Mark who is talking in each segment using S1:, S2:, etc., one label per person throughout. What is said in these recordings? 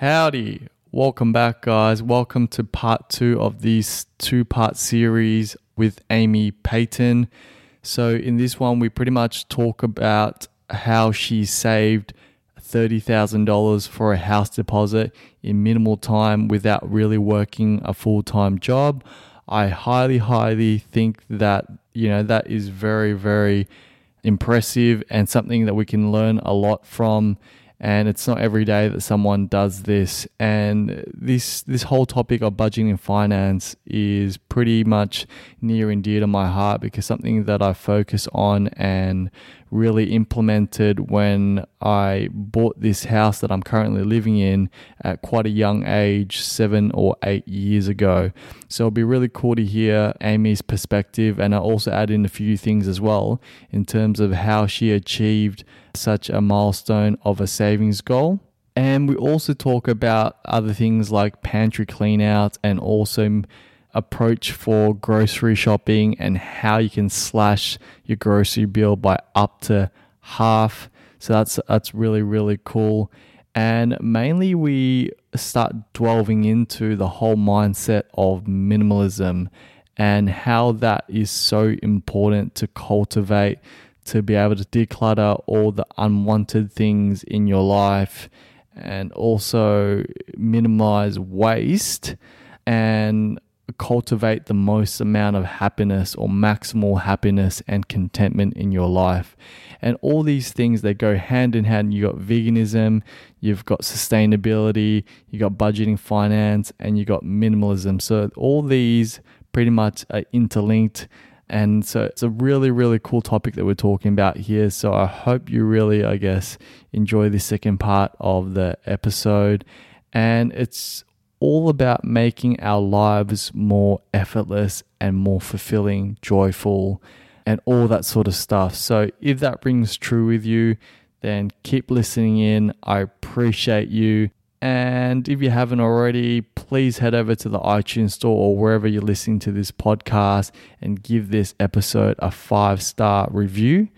S1: Howdy. Welcome back, guys. Welcome to part two of this two part series with Amy Paton. So, in this one, we pretty much talk about how she saved $30,000 for a house deposit in minimal time without really working a full time job. I highly, highly think that, you know, that is very, very impressive and something that we can learn a lot from and it's not every day that someone does this. And this this whole topic of budgeting and finance is pretty much near and dear to my heart because something that I focus on and really implemented when I bought this house that I'm currently living in at quite a young age, seven or eight years ago. So it'll be really cool to hear Amy's perspective, and I also add in a few things as well in terms of how she achieved such a milestone of a savings goal. And we also talk about other things like pantry cleanouts and also approach for grocery shopping and how you can slash your grocery bill by up to half. So that's that's really really cool. And mainly we start delving into the whole mindset of minimalism and how that is so important to cultivate to be able to declutter all the unwanted things in your life and also minimize waste and cultivate the most amount of happiness or maximal happiness and contentment in your life. And all these things they go hand in hand. You got veganism, you've got sustainability, you've got budgeting finance, and you've got minimalism. So all these pretty much are interlinked. And so it's a really, really cool topic that we're talking about here. So I hope you really, I guess, enjoy the second part of the episode. And it's all about making our lives more effortless and more fulfilling, joyful, and all that sort of stuff. So, if that rings true with you, then keep listening in. I appreciate you. And if you haven't already, please head over to the iTunes store or wherever you're listening to this podcast and give this episode a five star review.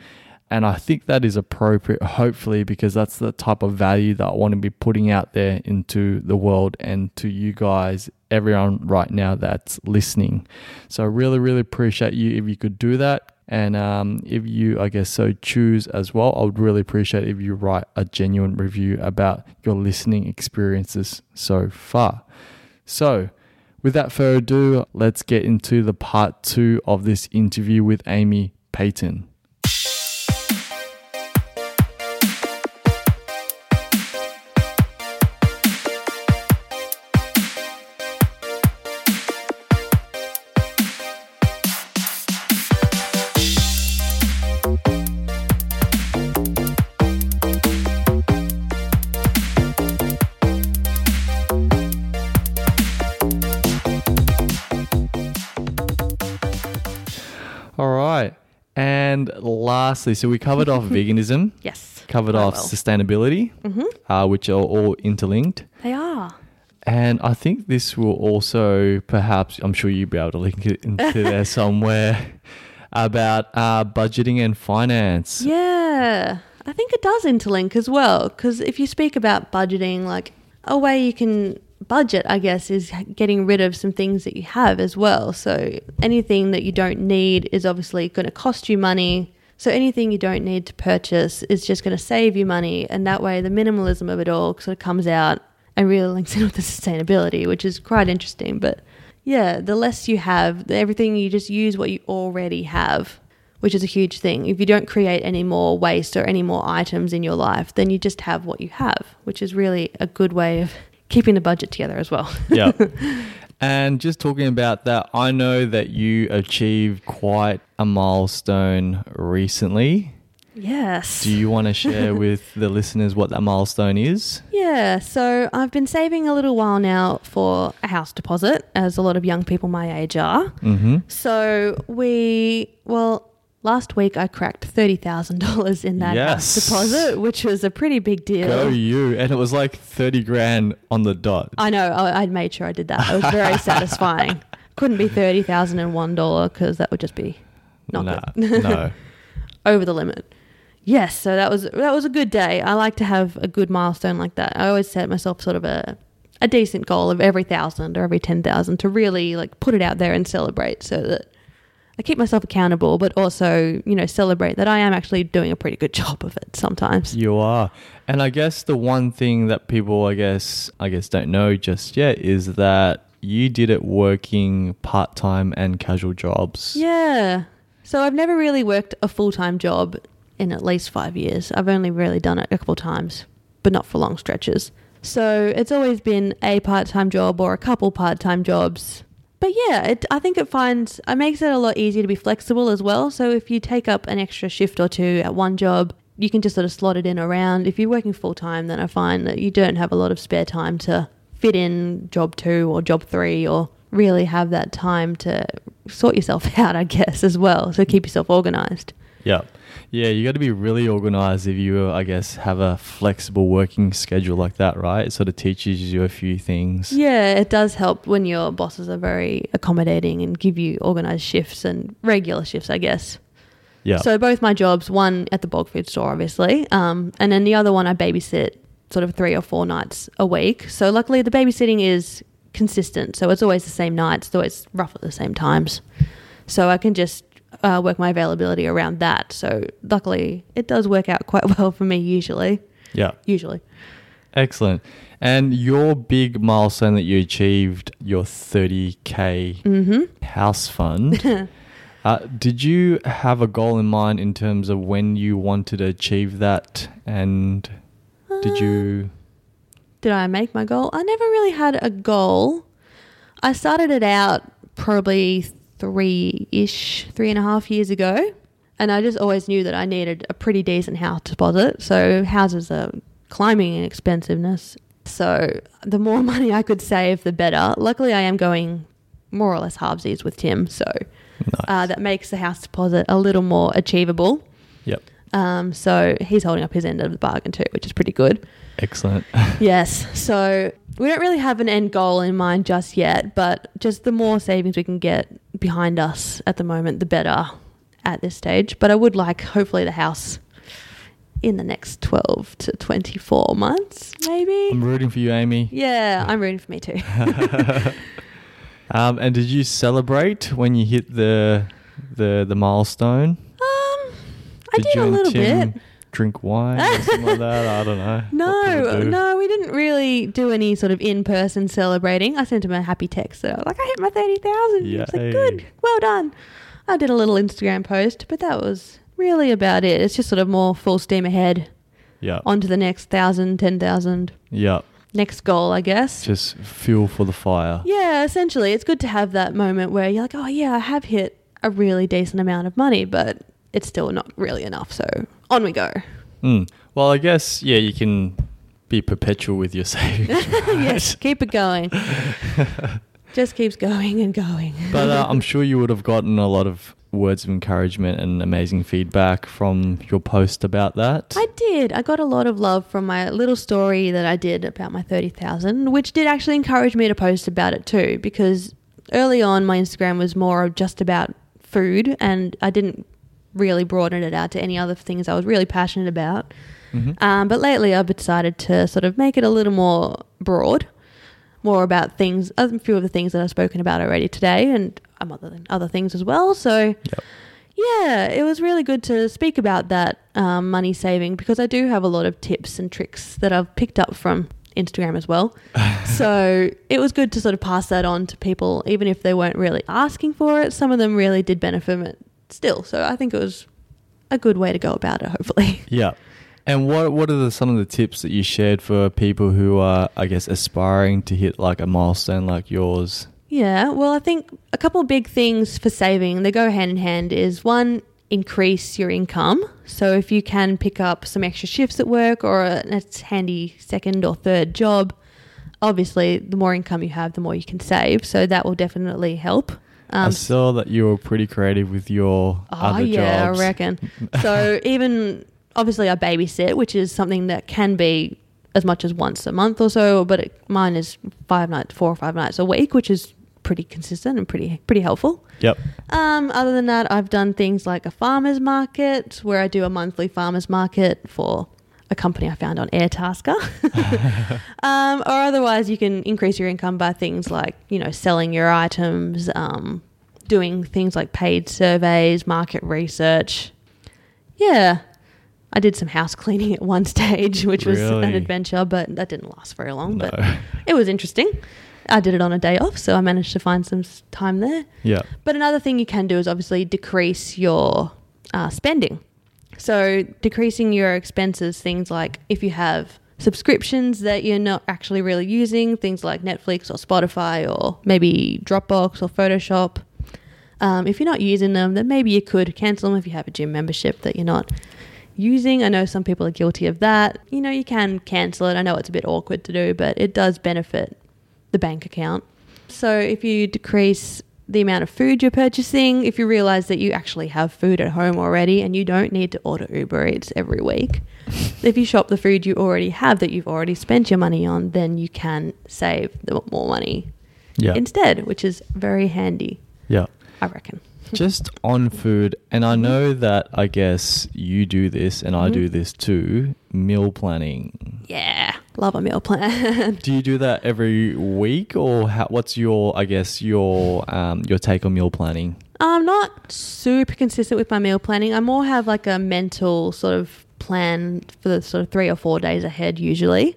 S1: And I think that is appropriate, hopefully, because that's the type of value that I want to be putting out there into the world and to you guys, everyone right now that's listening. So I really, really appreciate you if you could do that. And um, if you, I guess, so choose as well, I would really appreciate if you write a genuine review about your listening experiences so far. So, without further ado, let's get into the part two of this interview with Amy Paton. Lastly, so we covered off veganism,
S2: Yes.
S1: covered off
S2: well.
S1: sustainability, uh, which are all interlinked.
S2: They are.
S1: And I think this will also, perhaps, I'm sure you'll be able to link it into there somewhere about uh, budgeting and finance.
S2: Yeah. I think it does interlink as well. Because if you speak about budgeting, like a way you can budget, I guess, is getting rid of some things that you have as well. So anything that you don't need is obviously going to cost you money. So anything you don't need to purchase is just going to save you money. And that way, the minimalism of it all sort of comes out and really links in with the sustainability, which is quite interesting. But yeah, the less you have, everything you just use what you already have, which is a huge thing. If you don't create any more waste or any more items in your life, then you just have what you have, which is really a good way of keeping the budget together as well.
S1: yeah. And just talking about that, I know that you achieved quite a milestone recently.
S2: yes.
S1: Do you want to share with the listeners what that milestone is?
S2: Yeah, so I've been saving a little while now for a house deposit, as a lot of young people my age are.
S1: Mm-hmm.
S2: So we, well, last week I cracked $30,000 in that
S1: Yes.
S2: deposit, which was a pretty big deal.
S1: Go you. And it was like 30 grand on the dot.
S2: I know, I, I made sure I did that. It was very satisfying. Couldn't be $30,001 because that would just be not
S1: Nah,
S2: good.
S1: no.
S2: over the limit. Yes, so that was that was a good day. I like to have a good milestone like that. I always set myself sort of a a decent goal of every thousand or every ten thousand to really like put it out there and celebrate, so that I keep myself accountable, but also you know celebrate that I am actually doing a pretty good job of it sometimes.
S1: You are. And I guess the one thing that people I guess I guess don't know just yet is that you did it working part-time and casual jobs.
S2: Yeah. So I've never really worked a full time job in at least five years. I've only really done it a couple times, but not for long stretches. So it's always been a part time job or a couple part time jobs. But yeah, it, I think it finds it makes it a lot easier to be flexible as well. So if you take up an extra shift or two at one job, you can just sort of slot it in around. If you're working full time, then I find that you don't have a lot of spare time to fit in job two or job three or really have that time to sort yourself out, I guess, as well. So keep yourself organized.
S1: Yeah. Yeah, you got to be really organized if you, I guess, have a flexible working schedule like that, right? It sort of teaches you a few things.
S2: Yeah, it does help when your bosses are very accommodating and give you organized shifts and regular shifts, I guess.
S1: Yeah.
S2: So both my jobs, one at the bulk food store, obviously, um, and then the other one I babysit sort of three or four nights a week. So luckily the babysitting is consistent, so it's always the same nights, so it's roughly the same times. So I can just uh, work my availability around that. So luckily it does work out quite well for me usually.
S1: yeah.
S2: Usually.
S1: Excellent. And your big milestone that you achieved, your 30K
S2: Mm-hmm.
S1: house fund, uh, did you have a goal in mind in terms of when you wanted to achieve that? And did you.
S2: Did I make my goal? I never really had a goal. I started it out probably three ish, three and a half years ago. And I just always knew that I needed a pretty decent house deposit. So houses are climbing in expensiveness. So the more money I could save, the better. Luckily, I am going more or less halvesies with Tim. So uh, that makes the house deposit a little more achievable.
S1: Yep.
S2: Um, so he's holding up his end of the bargain too, which is pretty good.
S1: Excellent.
S2: Yes. So we don't really have an end goal in mind just yet, but just the more savings we can get behind us at the moment, the better at this stage. But I would like, hopefully, the house in the next 12 to 24 months, maybe.
S1: I'm rooting for you, Amy.
S2: Yeah, I'm rooting for me too.
S1: Um, and did you celebrate when you hit the the the milestone?
S2: I did
S1: you
S2: a little
S1: Tim
S2: bit.
S1: Drink wine or something like that. I don't know.
S2: No,
S1: do.
S2: no, we didn't really do any sort of in-person celebrating. I sent him a happy text that I was like, I hit my thirty thousand. He was like, good, well done. I did a little Instagram post, but that was really about it. It's just sort of more full steam ahead,
S1: Yeah.
S2: on to the next thousand, ten thousand,
S1: Yeah.
S2: next goal, I guess.
S1: Just fuel for the fire.
S2: Yeah, essentially, it's good to have that moment where you're like, oh yeah, I have hit a really decent amount of money, but it's still not really enough. So on we go.
S1: Mm. Well, I guess yeah, you can be perpetual with your savings.
S2: yes, keep it going. Just keeps going and going.
S1: but uh, I'm sure you would have gotten a lot of words of encouragement and amazing feedback from your post about that.
S2: I did. I got a lot of love from my little story that I did about my 30,000, which did actually encourage me to post about it too, because early on my Instagram was more of just about food and I didn't really broaden it out to any other things I was really passionate about.
S1: Mhm.
S2: Um, but lately I've decided to sort of make it a little more broad, more about things, a few of the things that I've spoken about already today and um, other, other things as well. So,
S1: Yep.
S2: yeah, it was really good to speak about that um, money saving because I do have a lot of tips and tricks that I've picked up from Instagram as well. so it was good to sort of pass that on to people, even if they weren't really asking for it. Some of them really did benefit still. So I think it was a good way to go about it, hopefully.
S1: Yeah. And what what are the, some of the tips that you shared for people who are, I guess, aspiring to hit like a milestone like yours?
S2: Yeah, well, I think a couple of big things for saving, they go hand in hand, is one, increase your income. So if you can pick up some extra shifts at work or a, a handy second or third job, obviously the more income you have, the more you can save. So that will definitely help.
S1: I
S2: Um,
S1: saw that you were pretty creative with your
S2: Oh
S1: other
S2: yeah,
S1: jobs.
S2: I reckon. so even obviously I babysit, which is something that can be as much as once a month or so, but it, mine is five nights, four or five nights a week, which is pretty consistent and pretty pretty helpful.
S1: Yep.
S2: Um, other than that, I've done things like a farmers market where I do a monthly farmers market for a company I found on Airtasker. um, or otherwise, you can increase your income by things like you know selling your items, um, doing things like paid surveys, market research. Yeah. I did some house cleaning at one stage, which was an adventure, but that didn't last very long.
S1: No.
S2: But it was interesting. I did it on a day off, so I managed to find some time there.
S1: Yeah.
S2: But another thing you can do is obviously decrease your uh, spending. So, decreasing your expenses, things like if you have subscriptions that you're not actually really using, things like Netflix or Spotify or maybe Dropbox or Photoshop. Um, if you're not using them, then maybe you could cancel them if you have a gym membership that you're not using. I know some people are guilty of that. You know, you can cancel it. I know it's a bit awkward to do, but it does benefit the bank account. So if you decrease the amount of food you're purchasing, if you realize that you actually have food at home already and you don't need to order Uber Eats every week, if you shop the food you already have that you've already spent your money on, then you can save more money
S1: Yeah.
S2: instead, which is very handy,
S1: yeah.
S2: I reckon.
S1: Just on food, and I know that I guess you do this and I do
S2: Mhm.
S1: this too meal planning.
S2: Yeah, love a meal plan.
S1: Do you do that every week, or how, what's your, I guess, your um, your take on meal planning?
S2: I'm not super consistent with my meal planning. I more have like a mental sort of plan for the sort of three or four days ahead usually.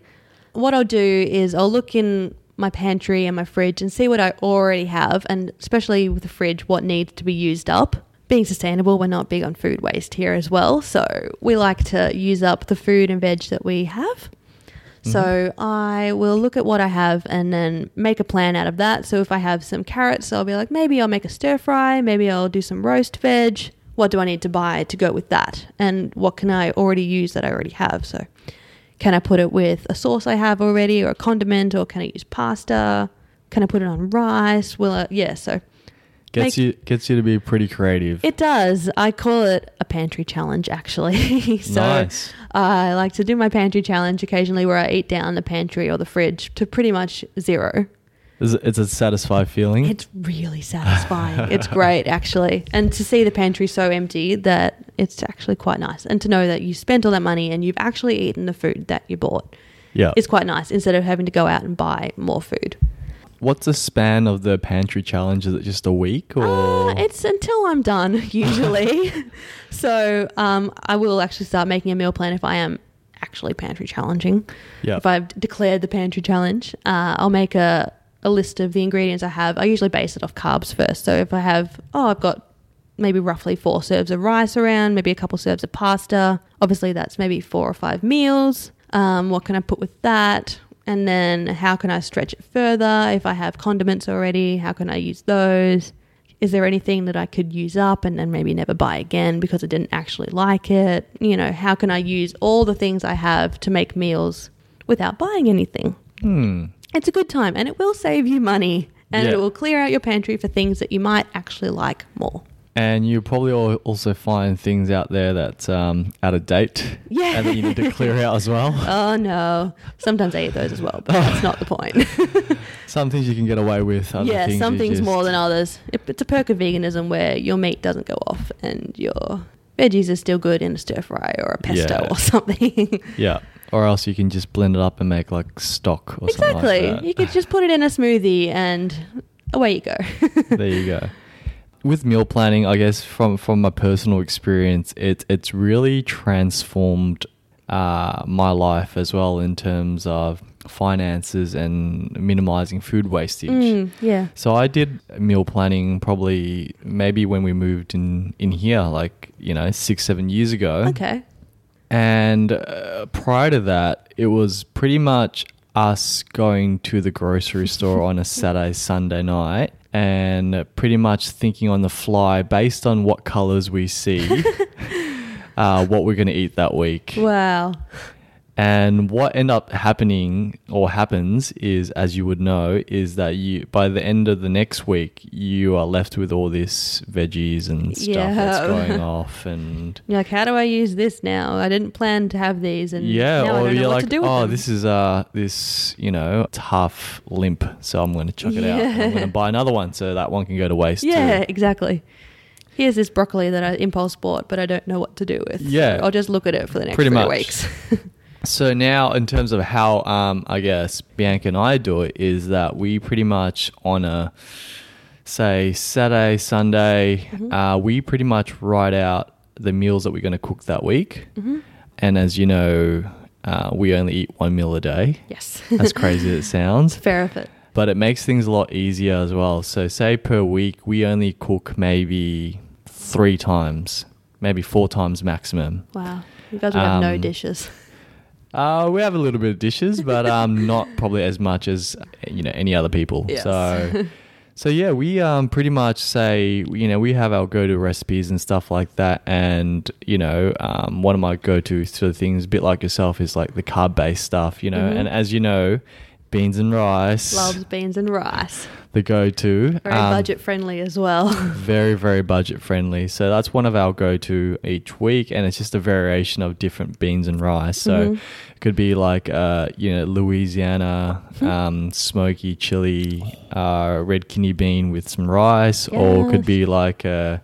S2: What I'll do is I'll look in my pantry and my fridge and see what I already have, and especially with the fridge, what needs to be used up. Being sustainable, we're not big on food waste here as well. So we like to use up the food and veg that we have. Mm-hmm. So I will look at what I have and then make a plan out of that. So if I have some carrots, I'll be like, maybe I'll make a stir fry, maybe I'll do some roast veg. What do I need to buy to go with that? And what can I already use that I already have? So can I put it with a sauce I have already or a condiment or can I use pasta? Can I put it on rice? Will I, yeah, so
S1: Gets
S2: Make-
S1: you gets you to be pretty creative.
S2: it does. I call it a pantry challenge actually. so
S1: nice.
S2: I like to do my pantry challenge occasionally where I eat down the pantry or the fridge to pretty much zero.
S1: It's a, it's a satisfied feeling.
S2: It's really satisfying. it's great actually. And to see the pantry so empty that it's actually quite nice. And to know that you spent all that money and you've actually eaten the food that you bought
S1: yeah.
S2: is quite nice instead of having to go out and buy more food.
S1: What's the span of the pantry challenge? Is it just a week or?
S2: Uh, it's until I'm done usually. so um, I will actually start making a meal plan if I am actually pantry challenging.
S1: yeah.
S2: If I've declared the pantry challenge, uh, I'll make a, a list of the ingredients I have. I usually base it off carbs first. So if I have, oh, I've got maybe roughly four serves of rice around, maybe a couple serves of pasta. Obviously, that's maybe four or five meals. Um, what can I put with that? And then how can I stretch it further? If I have condiments already, how can I use those? Is there anything that I could use up and then maybe never buy again because I didn't actually like it? You know, how can I use all the things I have to make meals without buying anything?
S1: Hmm.
S2: It's a good time and it will save you money and
S1: Yeah.
S2: it will clear out your pantry for things that you might actually like more.
S1: And you probably al- also find things out there that's um, out of date.
S2: Yeah.
S1: And that you need to clear out as well.
S2: Oh no. Sometimes I eat those as well, but that's not the point.
S1: Some things you can get away with.
S2: Yeah,
S1: things
S2: some things
S1: just-
S2: more than others. It, it's a perk of veganism where your meat doesn't go off and your veggies are still good in a stir fry or a pesto
S1: Yeah.
S2: or something.
S1: Yeah. Or else you can just blend it up and make like stock or something
S2: exactly.
S1: like
S2: you could just put it in a smoothie and away you go.
S1: there you go. With meal planning, I guess from from my personal experience, it it's really transformed uh, my life as well in terms of finances and minimizing food wastage.
S2: Mm, yeah.
S1: So I did meal planning probably maybe when we moved in in here, like you know six seven years ago.
S2: Okay.
S1: And uh, prior to that, it was pretty much us going to the grocery store on a Saturday, Sunday night and pretty much thinking on the fly based on what colors we see, uh, what we're going to eat that week.
S2: Wow.
S1: And what end up happening or happens is, as you would know, is that you by the end of the next week you are left with all this veggies and stuff that's
S2: Yeah.
S1: going off, and
S2: You're like, how do I use this now? I didn't plan to have these, and
S1: yeah,
S2: now I
S1: or
S2: don't know
S1: you're
S2: what
S1: like,
S2: to do with
S1: oh,
S2: them.
S1: this is uh this you know it's half limp, so I'm going to chuck it out. and I'm going to buy another one, so that one can go to waste.
S2: yeah,
S1: too.
S2: exactly. Here's this broccoli that I impulse bought, but I don't know what to do with.
S1: Yeah.
S2: I'll just look at it for the next
S1: Pretty
S2: three
S1: much.
S2: weeks.
S1: So now, in terms of how um, I guess Bianca and I do it, is that we pretty much on a say Saturday, Sunday,
S2: Mm-hmm.
S1: uh, we pretty much write out the meals that we're going to cook that week.
S2: Mm-hmm.
S1: And as you know, uh, we only eat one meal a day.
S2: yes,
S1: As crazy as it sounds,
S2: fair of it.
S1: but it makes things a lot easier as well. So, say per week, we only cook maybe three times, maybe four times maximum.
S2: Wow, you guys would have no
S1: Um,
S2: dishes.
S1: Uh, we have a little bit of dishes, but um, not probably as much as you know any other people.
S2: Yes.
S1: So, so yeah, we um pretty much say you know we have our go-to recipes and stuff like that, and you know um one of my go-to sort of things, a bit like yourself, is like the carb-based stuff. You know,
S2: Mhm.
S1: and as you know, beans and rice,
S2: Loves beans and rice.
S1: the go-to.
S2: Very
S1: Um,
S2: budget friendly as well.
S1: very very budget friendly so that's one of our go-to each week and it's just a variation of different beans and rice so
S2: Mhm.
S1: it could be like uh you know louisiana um smoky chili uh red kidney bean with some rice or it could be like a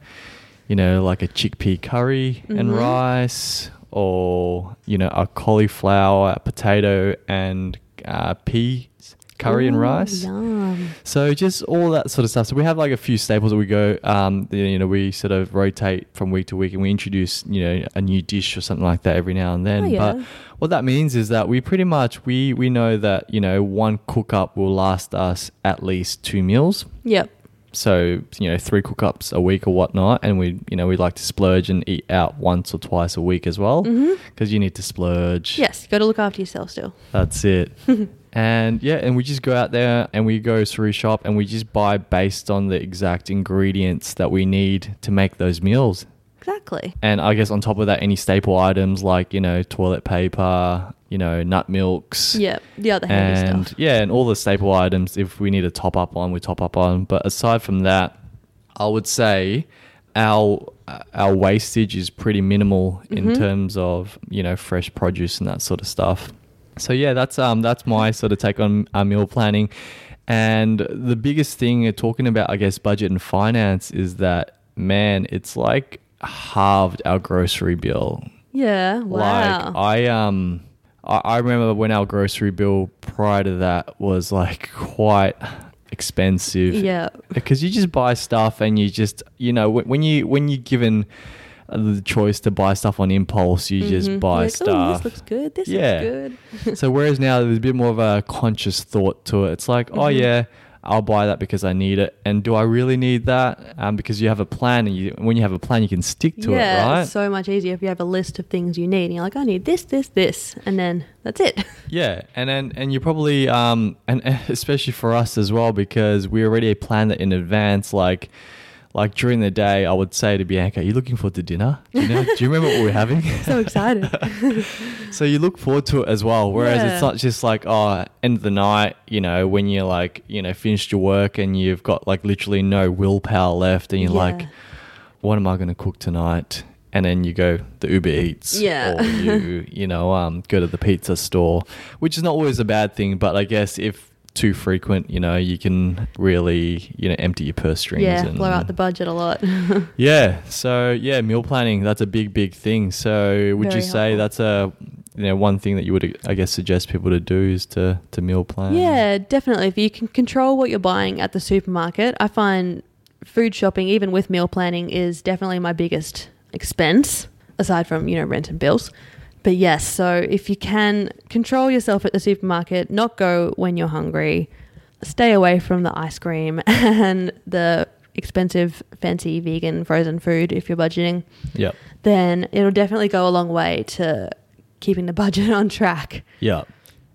S1: you know like a chickpea curry and
S2: Mhm.
S1: rice or you know a cauliflower a potato and uh, peas curry and rice
S2: Yum.
S1: so just all that sort of stuff. So we have like a few staples that we go, um, you know, we sort of rotate from week to week, and we introduce, you know, a new dish or something like that every now and then.
S2: Oh, yeah.
S1: But what that means is that we pretty much we we know that you know one cook up will last us at least two meals.
S2: Yep.
S1: So you know, three cook ups a week or whatnot, and we you know we like to splurge and eat out once or twice a week as well, because
S2: Mhm.
S1: you need to splurge.
S2: Yes, got to look after yourself still.
S1: That's it. and yeah, and we just go out there and we go through shop and we just buy based on the exact ingredients that we need to make those meals.
S2: Exactly.
S1: And I guess on top of that, any staple items like, you know, toilet paper, you know, nut milks.
S2: Yep. The other handy
S1: And
S2: stuff.
S1: yeah, and all the staple items, if we need to top up on, we top up on. But aside from that, I would say our our wastage is pretty minimal in
S2: Mhm.
S1: terms of you know fresh produce and that sort of stuff. So yeah, that's um that's my sort of take on uh, meal planning. And the biggest thing uh, talking about, I guess, budget and finance is that man, it's like halved our grocery bill.
S2: Yeah. Wow.
S1: Like I um I, I remember when our grocery bill prior to that was like quite expensive.
S2: yeah.
S1: Because you just buy stuff and you just you know when, when you when you're given the choice to buy stuff on impulse, you
S2: Mhm.
S1: just buy
S2: Like, "Ooh,
S1: stuff.
S2: this looks good. This
S1: Yeah.
S2: looks good.
S1: so whereas now there's a bit more of a conscious thought to it. It's like, oh
S2: Mhm.
S1: yeah, I'll buy that because I need it. And do I really need that? Um, because you have a plan, and you, when you have a plan, you can stick to
S2: yeah,
S1: it, right?
S2: it's so much easier if you have a list of things you need and you're like, I need this, this, this, and then that's it.
S1: Yeah, and then and you probably um and especially for us as well because we already planned it in advance. Like like during the day, I would say to Bianca, "Are you looking forward to dinner? Do you know? do you remember what we're having?"
S2: so excited.
S1: so you look forward to it as well. Whereas
S2: Yeah.
S1: it's not just like oh, end of the night, you know, when you're like you know finished your work and you've got like literally no willpower left, and you're like, what am I going to cook tonight? And then you go the Uber Eats,
S2: Yeah.
S1: or you you know um, go to the pizza store, which is not always a bad thing, but I guess if too frequent, you know, you can really you know empty your purse strings.
S2: yeah,
S1: and,
S2: blow out the budget a lot.
S1: yeah. So yeah, meal planning that's a big big thing. So would
S2: Very
S1: you say
S2: helpful.
S1: that's a you know one thing that you would I guess suggest people to do is to to meal plan?
S2: Yeah, definitely. If you can control what you're buying at the supermarket, I find food shopping, even with meal planning, is definitely my biggest expense, aside from, you know, rent and bills. But yes, so if you can control yourself at the supermarket, not go when you're hungry, stay away from the ice cream and the expensive, fancy vegan frozen food if you're budgeting,
S1: Yep.
S2: then it'll definitely go a long way to keeping the budget on track.
S1: Yeah.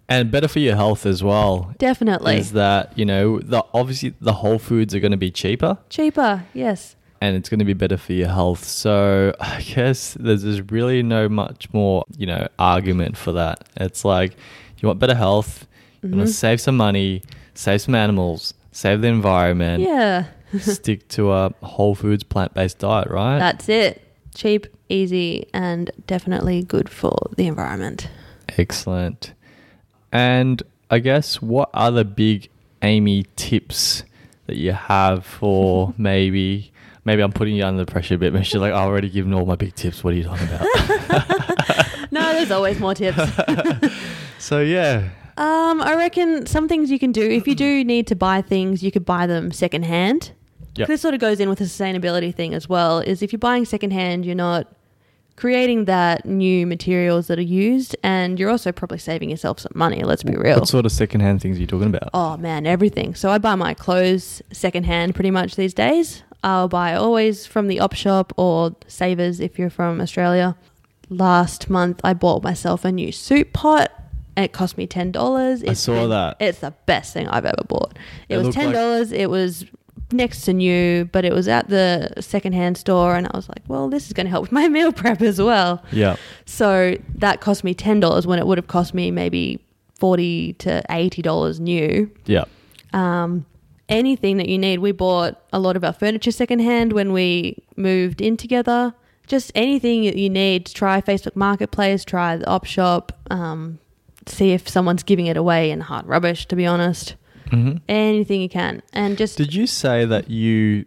S1: And better for your health as well.
S2: Definitely.
S1: Is that, you know, the obviously the whole foods are going to be cheaper.
S2: Cheaper, yes.
S1: And it's going to be better for your health. So I guess there's, there's really no much more, you know, argument for that. It's like you want better health, you want to mm-hmm. save some money, save some animals, save the environment,
S2: Yeah.
S1: stick to a whole foods plant based diet, right?
S2: That's it. Cheap, easy, and definitely good for the environment.
S1: Excellent. And I guess what other big Amy tips that you have for maybe maybe I'm putting you under the pressure a bit, but she's like, I already given all my big tips. What are you talking about?
S2: No, there's always more tips.
S1: so yeah.
S2: Um, I reckon some things you can do if you do need to buy things, you could buy them secondhand.
S1: Yep.
S2: This sort of goes in with the sustainability thing as well. Is if you're buying secondhand, you're not creating that new materials that are used, and you're also probably saving yourself some money. Let's be real.
S1: What sort of secondhand things are you talking about?
S2: Oh man, everything. So I buy my clothes secondhand pretty much these days. I'll buy always from the op shop or Savers if you're from Australia. Last month I bought myself a new soup pot. And it cost me ten dollars.
S1: I saw that.
S2: It's the best thing I've ever bought. It,
S1: It
S2: was ten dollars. it was next to new, but it was at the secondhand store, and I was like, "Well, this is going to help with my meal prep as well."
S1: Yeah.
S2: So that cost me ten dollars when it would have cost me maybe forty to eighty dollars new.
S1: Yeah.
S2: Um, anything that you need, we bought a lot of our furniture secondhand when we moved in together. Just anything that you need, try Facebook Marketplace, try the op shop, um, see if someone's giving it away in hard rubbish. To be honest,
S1: hmm
S2: anything you can, and just
S1: Did you say that you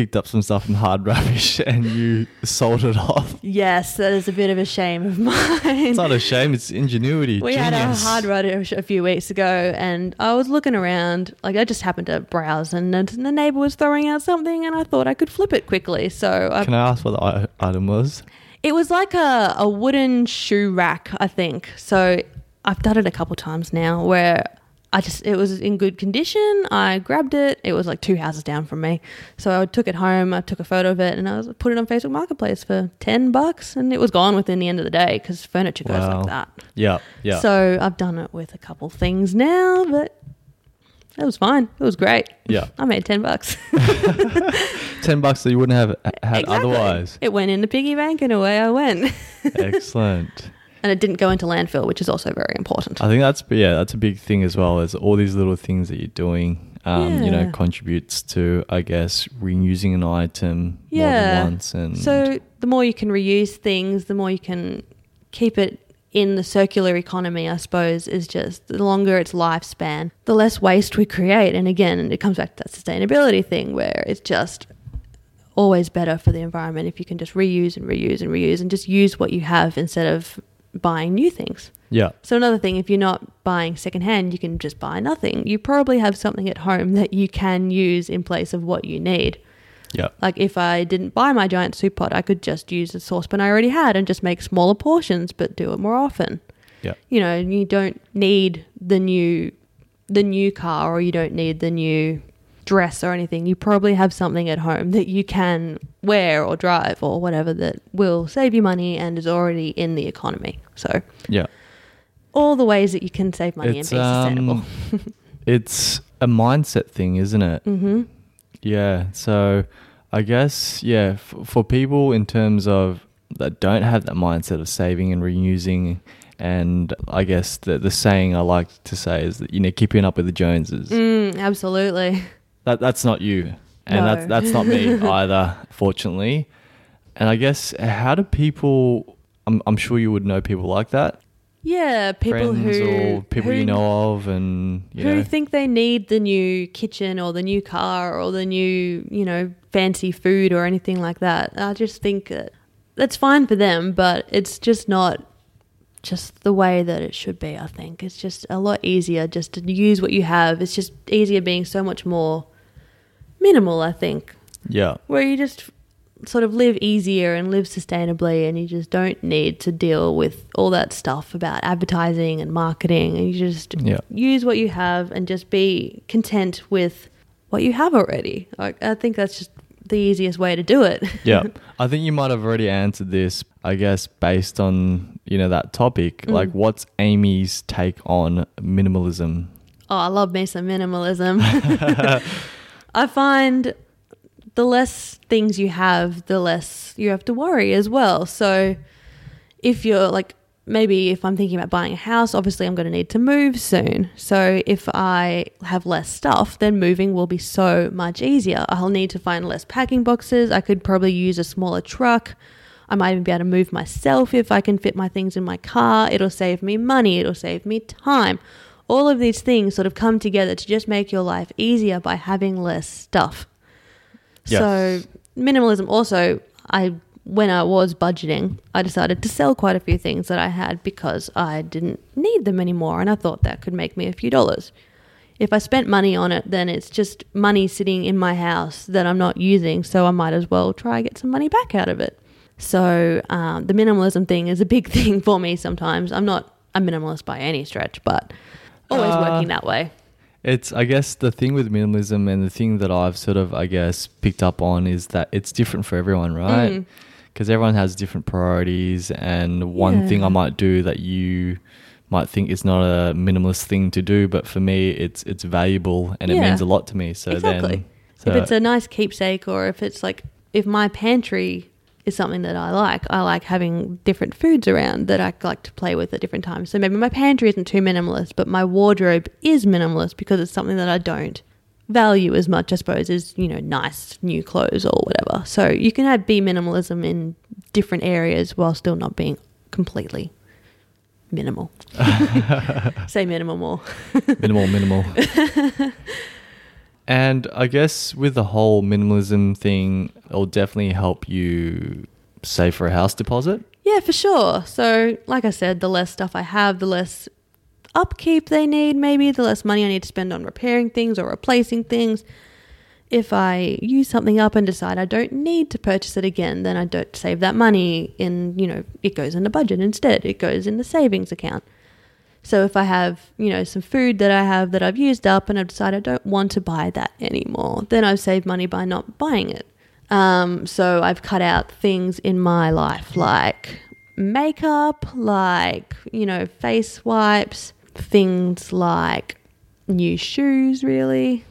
S1: picked up some stuff in hard rubbish and you sold it off?
S2: yes, that is a bit of a shame of mine.
S1: It's not a shame. It's ingenuity.
S2: We had a hard rubbish a few weeks ago, and I was looking around. Like I just happened to browse, and the the neighbor was throwing out something, and I thought I could flip it quickly. So I
S1: Can I ask what the item was?
S2: It was like a, a wooden shoe rack, I think. So I've done it a couple times now where I just, it was in good condition. I grabbed it. It was like two houses down from me. So I took it home. I took a photo of it and I was put it on Facebook Marketplace for 10 bucks and it was gone within the end of the day because furniture goes
S1: Wow.
S2: like that.
S1: Yeah. Yeah.
S2: So I've done it with a couple things now, but it was fine. It was great.
S1: yeah.
S2: I made 10 bucks.
S1: Ten bucks that you wouldn't have had
S2: Exactly.
S1: otherwise.
S2: It went in the piggy bank and away I went.
S1: Excellent.
S2: And it didn't go into landfill, which is also very important.
S1: I think that's yeah, that's a big thing as well. Is all these little things that you're doing, um, you know, contributes to I guess reusing an item more
S2: Yeah.
S1: than once. And
S2: So the more you can reuse things, the more you can keep it in the circular economy, I suppose, is just the longer its lifespan, the less waste we create. And again, it comes back to that sustainability thing where it's just always better for the environment if you can just reuse and reuse and reuse and just use what you have instead of buying new things.
S1: yeah,
S2: So another thing, if you're not buying secondhand, you can just buy nothing. You probably have something at home that you can use in place of what you need.
S1: yeah,
S2: Like if I didn't buy my giant soup pot, I could just use the saucepan I already had and just make smaller portions, but do it more often.
S1: yeah,
S2: You know, you don't need the new the new car or you don't need the new dress or anything. You probably have something at home that you can wear or drive or whatever that will save you money and is already in the economy. So
S1: yeah.
S2: all the ways that you can save money
S1: It's,
S2: and be sustainable.
S1: um, it's a mindset thing, isn't it?
S2: hmm
S1: Yeah. So I guess, yeah, f- for people in terms of that don't have that mindset of saving and reusing, and I guess the, the saying I like to say is that, you know, keeping up with the Joneses.
S2: Mm, absolutely.
S1: That, that's not you. And
S2: No.
S1: that's, that's not me either, fortunately. And I guess, how do people, I'm, I'm sure you would know people like that.
S2: Yeah, people
S1: friends
S2: who
S1: people
S2: who
S1: you know of, and, you
S2: who
S1: know.
S2: think they need the new kitchen or the new car or the new, you know, fancy food or anything like that. I just think that that's fine for them, but it's just not just the way that it should be, I think. It's just a lot easier just to use what you have. It's just easier being so much more minimal, I think,
S1: yeah.
S2: where you just sort of live easier and live sustainably and you just don't need to deal with all that stuff about advertising and marketing and you just
S1: Yeah.
S2: use what you have and just be content with what you have already. I, I think that's just the easiest way to do it.
S1: yeah i think you might have already answered this i guess based on you know that topic
S2: Mm.
S1: like what's amy's take on minimalism
S2: Oh, I love me some minimalism. I find the less things you have, the less you have to worry as well. So if you're like maybe if I'm thinking about buying a house, obviously I'm going to need to move soon. So if I have less stuff, then moving will be so much easier. I'll need to find less packing boxes. I could probably use a smaller truck. I might even be able to move myself if I can fit my things in my car. It'll save me money, it'll save me time. All of these things sort of come together to just make your life easier by having less stuff.
S1: Yes.
S2: So, minimalism also, I when I was budgeting, I decided to sell quite a few things that I had because I didn't need them anymore and I thought that could make me a few dollars. If I spent money on it, then it's just money sitting in my house that I'm not using, so I might as well try get some money back out of it. So um, the minimalism thing is a big thing for me sometimes. I'm not a minimalist by any stretch, but always
S1: Uh,
S2: working that way.
S1: It's, I guess, the thing with minimalism and the thing that I've sort of, I guess, picked up on is that it's different for everyone, right?
S2: Mm.
S1: Because everyone has different priorities, and one thing I might do that you might think is not a minimalist thing to do, but for me, it's it's valuable and it means a lot to me. So
S2: exactly.
S1: then, so
S2: if it's a nice keepsake, or if it's like if my pantry is something that I like, I like having different foods around that I like to play with at different times. So maybe my pantry isn't too minimalist, but my wardrobe is minimalist because it's something that I don't value as much, I suppose, as you know, nice new clothes or whatever. So you can have be minimalism in different areas while still not being completely minimal. Say minimal more.
S1: minimal, minimal. and I guess with the whole minimalism thing, it'll definitely help you save for a house deposit.
S2: Yeah, for sure. So, like I said, the less stuff I have, the less upkeep they need, maybe, the less money I need to spend on repairing things or replacing things. If I use something up and decide I don't need to purchase it again, then I don't save that money in, you know, it goes in the budget instead. It goes in the savings account. So if I have, you know, some food that I have that I've used up and I've decided I don't want to buy that anymore, then I've saved money by not buying it. Um, so I've cut out things in my life like makeup, like, you know, face wipes, things like new shoes, really.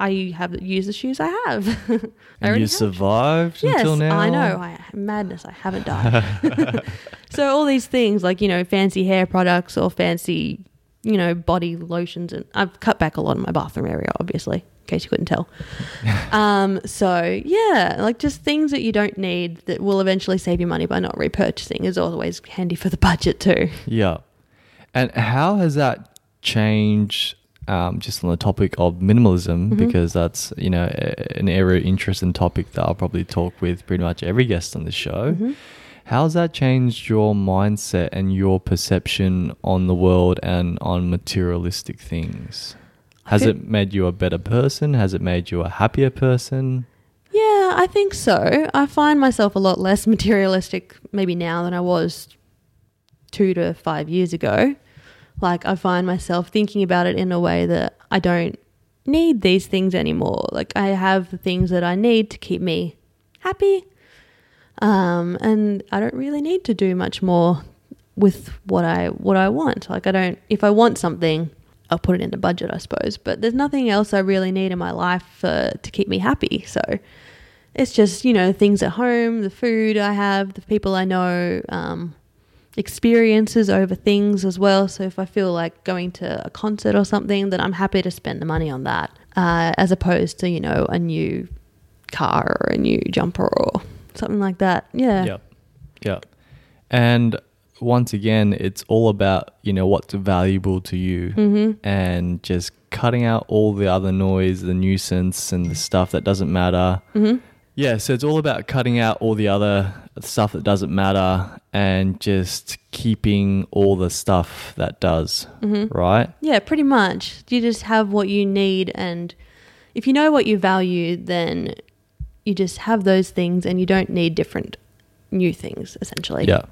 S2: I have used the shoes I have. I
S1: And you survived
S2: Yes,
S1: until now.
S2: I know. I, madness. I haven't died. so all these things, like you know, fancy hair products or fancy, you know, body lotions, and I've cut back a lot in my bathroom area, obviously, in case you couldn't tell. um, so yeah, like just things that you don't need that will eventually save you money by not repurchasing is always handy for the budget too.
S1: Yeah. And how has that changed? Um, just on the topic of minimalism,
S2: Mm-hmm.
S1: because that's you know a- an area of interest and topic that I'll probably talk with pretty much every guest on the show.
S2: Mm-hmm.
S1: How's that changed your mindset and your perception on the world and on materialistic things? Has it made you a better person? Has it made you a happier person?
S2: Yeah, I think so. I find myself a lot less materialistic maybe now than I was two to five years ago. Like, I find myself thinking about it in a way that I don't need these things anymore. Like, I have the things that I need to keep me happy. Um, and I don't really need to do much more with what I what I want. Like I don't if I want something, I'll put it in the budget, I suppose. But there's nothing else I really need in my life for, to keep me happy. So it's just you know things at home, the food I have, the people I know, um, experiences over things as well. So if I feel like going to a concert or something, then I'm happy to spend the money on that, uh, as opposed to you know a new car or a new jumper or something like that. Yeah.
S1: Yeah. Yeah. And once again, it's all about, you know, what's valuable to you
S2: Mm-hmm.
S1: and just cutting out all the other noise, the nuisance, and the stuff that doesn't matter.
S2: Mm-hmm.
S1: Yeah, so it's all about cutting out all the other stuff that doesn't matter and just keeping all the stuff that does,
S2: Mm-hmm.
S1: right?
S2: Yeah, pretty much. You just have what you need, and if you know what you value, then you just have those things, and you don't need different new things, essentially.
S1: Yeah.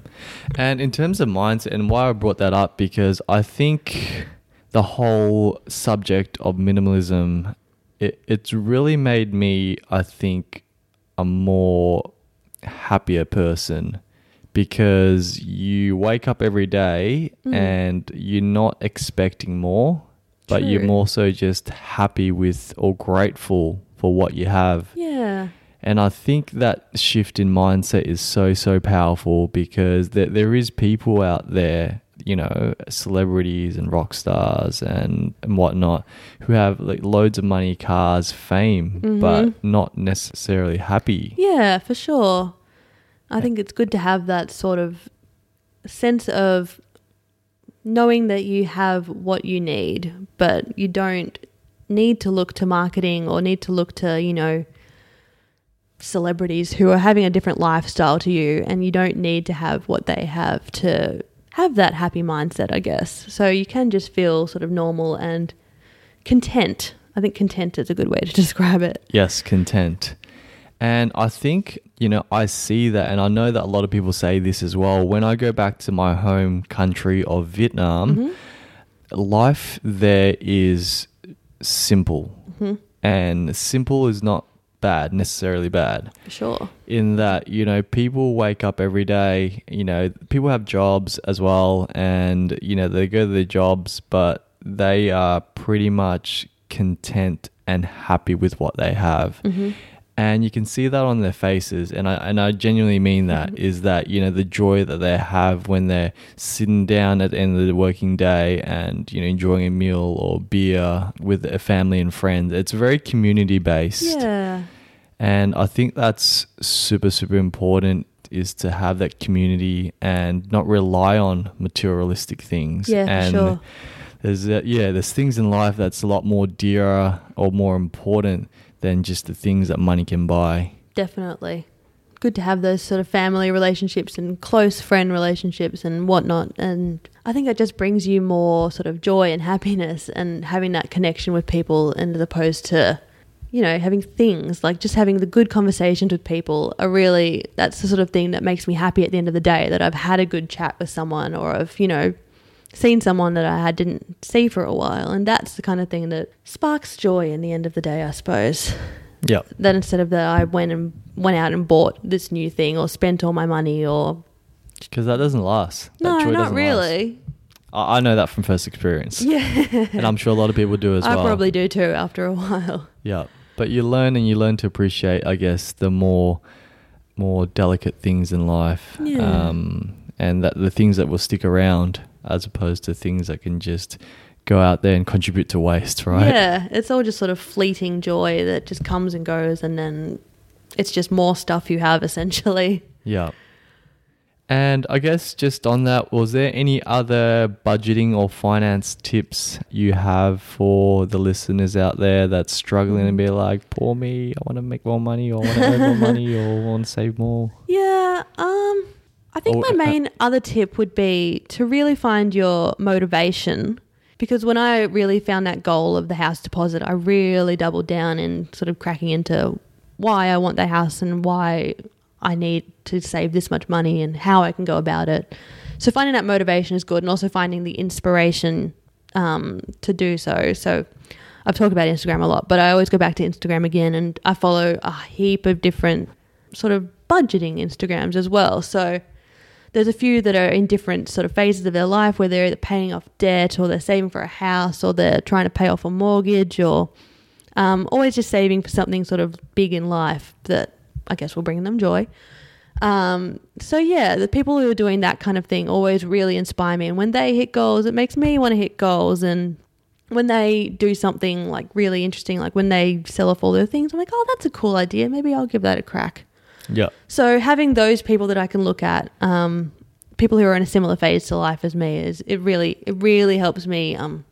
S1: And in terms of mindset, and why I brought that up, because I think the whole subject of minimalism, it, it's really made me, I think, a more happier person because you wake up every day
S2: Mm.
S1: and you're not expecting more, but you're more so just happy with or grateful for what you have.
S2: Yeah.
S1: And I think that shift in mindset is so, so powerful because there, there is people out there, you know, celebrities and rock stars and, and whatnot who have like loads of money, cars, fame, but mm-hmm. not necessarily happy.
S2: Yeah, for sure. I think it's good to have that sort of sense of knowing that you have what you need, but you don't need to look to marketing or need to look to, you know, celebrities who are having a different lifestyle to you and you don't need to have what they have to have that happy mindset, I guess. So you can just feel sort of normal and content. I think content is a good way to describe it.
S1: Yes, content. And I think, you know, I see that, and I know that a lot of people say this as well. When I go back to my home country of Vietnam, mm-hmm. life there is simple. Mm-hmm. And simple is not bad, necessarily bad.
S2: Sure.
S1: in that you know people wake up every day you know people have jobs as well and you know they go to their jobs but they are pretty much content and happy with what they have. Mm-hmm. And you can see that on their faces and I and I genuinely mean that mm-hmm. is that you know the joy that they have when they're sitting down at the end of the working day and you know enjoying a meal or beer with a family and friends. It's very community based
S2: Yeah.
S1: And I think that's super, super important is to have that community and not rely on materialistic things.
S2: Yeah, for
S1: and
S2: sure.
S1: There's uh, yeah, there's things in life that's a lot more dearer or more important than just the things that money can buy.
S2: Definitely. Good to have those sort of family relationships and close friend relationships and whatnot. And I think it just brings you more sort of joy and happiness and having that connection with people and as opposed to, you know, having things like just having the good conversations with people are really, that's the sort of thing that makes me happy at the end of the day that I've had a good chat with someone or I've, you know, seen someone that I didn't see for a while. And that's the kind of thing that sparks joy in the end of the day, I suppose
S1: Yeah.
S2: that instead of that I went and went out and bought this new thing or spent all my money or
S1: Because that doesn't last. That
S2: no,
S1: joy
S2: not really.
S1: last. I, I know that from first experience.
S2: Yeah,
S1: And I'm sure a lot of people do as
S2: I
S1: well.
S2: I probably do too after a while.
S1: Yeah, but you learn and you learn to appreciate, I guess, the more more delicate things in life,
S2: Yeah.
S1: um, and that the things that will stick around, as opposed to things that can just go out there and contribute to waste, right?
S2: Yeah, it's all just sort of fleeting joy that just comes and goes, and then it's just more stuff you have essentially.
S1: Yeah. And I guess just on that, was there any other budgeting or finance tips you have for the listeners out there that's struggling and be like, poor me, I want to make more money, or I want to earn more money, or want to save more?
S2: Yeah, um, I think
S1: Or,
S2: my
S1: uh,
S2: main other tip would be to really find your motivation. Because when I really found that goal of the house deposit, I really doubled down in sort of cracking into why I want the house and why I need to save this much money and how I can go about it. So finding that motivation is good, and also finding the inspiration um, to do so. So I've talked about Instagram a lot, but I always go back to Instagram again, and I follow a heap of different sort of budgeting Instagrams as well. So there's a few that are in different sort of phases of their life where they're paying off debt or they're saving for a house or they're trying to pay off a mortgage or um, always just saving for something sort of big in life that I guess will bring them joy. Um, so yeah, the people who are doing that kind of thing always really inspire me. And when they hit goals, it makes me want to hit goals. And when they do something like really interesting, like when they sell off all their things, I'm like, oh, that's a cool idea. Maybe I'll give that a crack.
S1: Yeah.
S2: So having those people that I can look at, um, people who are in a similar phase to life as me, is it really it really helps me um,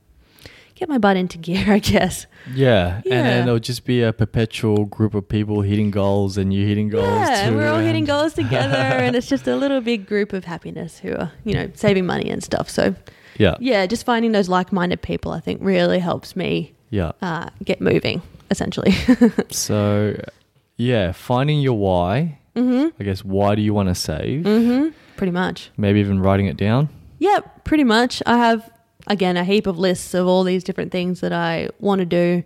S2: get my butt into gear, I guess.
S1: Yeah, and then it'll just be a perpetual group of people hitting goals, and you hitting goals
S2: yeah,
S1: too.
S2: and we're all hitting goals together, and it's just a little big group of happiness who are you know saving money and stuff. So
S1: Yeah,
S2: yeah, just finding those like-minded people, I think, really helps me
S1: yeah.
S2: uh, get moving. Essentially,
S1: So, yeah, finding your why.
S2: mm-hmm.
S1: I guess why do you want to save?
S2: Mm-hmm. pretty much.
S1: Maybe even writing it down.
S2: Yeah, pretty much. I have again a heap of lists of all these different things that I want to do.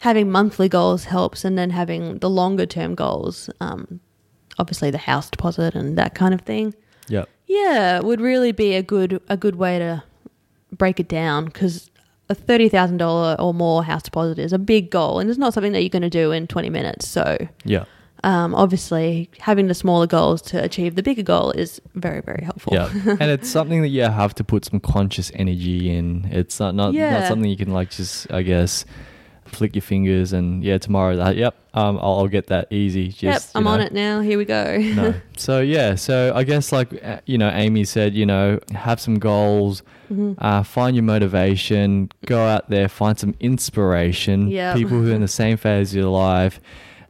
S2: Having monthly goals helps, and then having the longer term goals, um, obviously the house deposit and that kind of thing.
S1: Yeah,
S2: Yeah, would really be a good a good way to break it down because a thirty thousand dollar or more house deposit is a big goal, and it's not something that you're going to do in twenty minutes. So
S1: yeah,
S2: um, obviously having the smaller goals to achieve the bigger goal is very, very helpful.
S1: Yeah, and it's something that you have to put some conscious energy in. It's not not,
S2: Yeah.
S1: not something you can like just I guess flick your fingers and yeah tomorrow that yep um I'll, I'll get that easy. Just,
S2: yep, I'm on it now. Here we go.
S1: no. So yeah, so I guess like uh, you know, Amy said, you know, have some goals,
S2: Mm-hmm.
S1: uh, find your motivation, go out there, find some inspiration.
S2: Yep.
S1: People who are in the same phase of your life,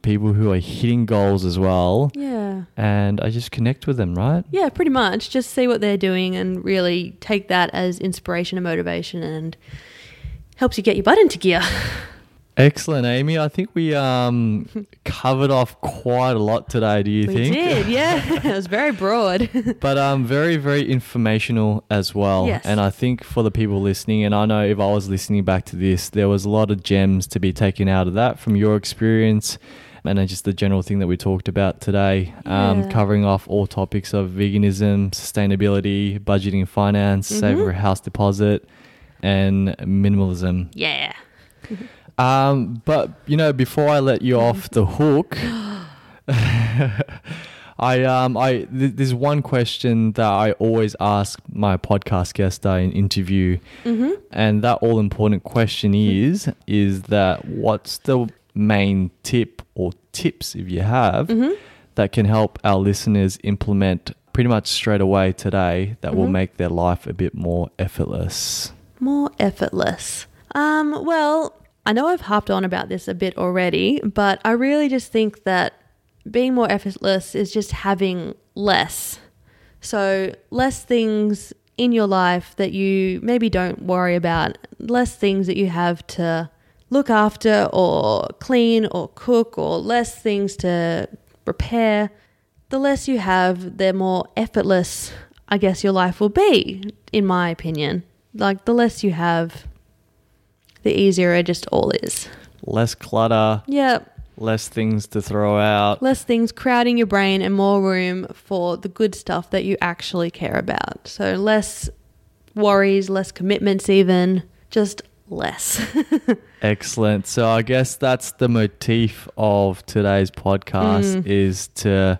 S1: people who are hitting goals as well,
S2: yeah.
S1: and I just connect with them, right?
S2: Yeah, pretty much. Just see what they're doing and really take that as inspiration and motivation and helps you get your butt into gear.
S1: Excellent, Amy. I think we um covered off quite a lot today. Do you
S2: we
S1: think?
S2: We did, yeah. it was very broad.
S1: but um, very, very informational as well.
S2: Yes.
S1: And I think for the people listening, and I know if I was listening back to this, there was a lot of gems to be taken out of that from your experience. And then just the general thing that we talked about today, um,
S2: Yeah.
S1: covering off all topics of veganism, sustainability, budgeting, finance, save
S2: Mhm.
S1: for a house deposit, and minimalism.
S2: yeah.
S1: Um, but you know, before I let you off the hook, I um I th- there's one question that I always ask my podcast guest I interview,
S2: Mm-hmm.
S1: and that all important question is is that what's the main tip or tips if you have
S2: Mm-hmm.
S1: that can help our listeners implement pretty much straight away today that will
S2: Mhm.
S1: make their life a bit more effortless.
S2: More effortless. Um, well, I know I've harped on about this a bit already, but I really just think that being more effortless is just having less. So, less things in your life that you maybe don't worry about, less things that you have to look after or clean or cook, or less things to repair. The less you have, the more effortless I guess your life will be, in my opinion. Like, the less you have, the easier it just all is.
S1: Less clutter,
S2: Yeah,
S1: less things to throw out.
S2: less things crowding your brain and more room for the good stuff that you actually care about. So less worries, less commitments, even just less.
S1: Excellent. So I guess that's the motif of today's podcast
S2: Mm.
S1: is to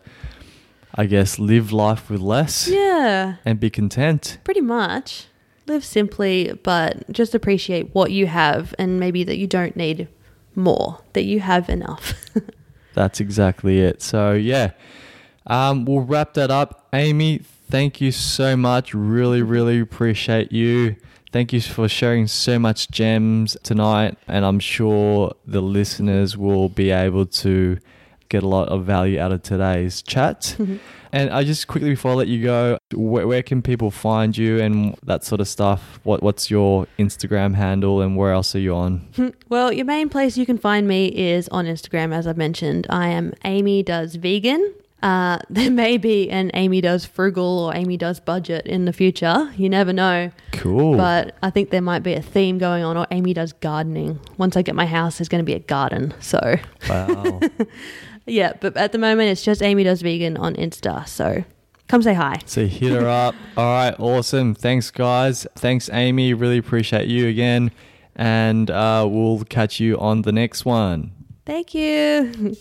S1: I guess live life with less
S2: yeah,
S1: and be content.
S2: pretty much. Live simply, but just appreciate what you have and maybe that you don't need more, that you have enough.
S1: That's exactly it. So yeah. Um, we'll wrap that up. Amy, thank you so much. Really, really appreciate you. Thank you for sharing so much gems tonight, and I'm sure the listeners will be able to get a lot of value out of today's chat. Mm-hmm. And I just quickly before I let you go, where, where can people find you and that sort of stuff? What what's your Instagram handle and where else are you on? Hmm.
S2: Well, your main place you can find me is on Instagram, as I've mentioned. I am Amy Does Vegan. Uh, there may be an Amy Does Frugal or Amy Does Budget in the future. You never know.
S1: Cool.
S2: But I think there might be a theme going on, or Amy Does Gardening. Once I get my house, there's going to be a garden. So,
S1: wow.
S2: yeah, but at the moment, it's just Amy Does Vegan on Insta. So come say hi.
S1: So hit her up. All right, awesome. Thanks, guys. Thanks, Amy. Really appreciate you again. And uh, we'll catch you on the next one.
S2: Thank you.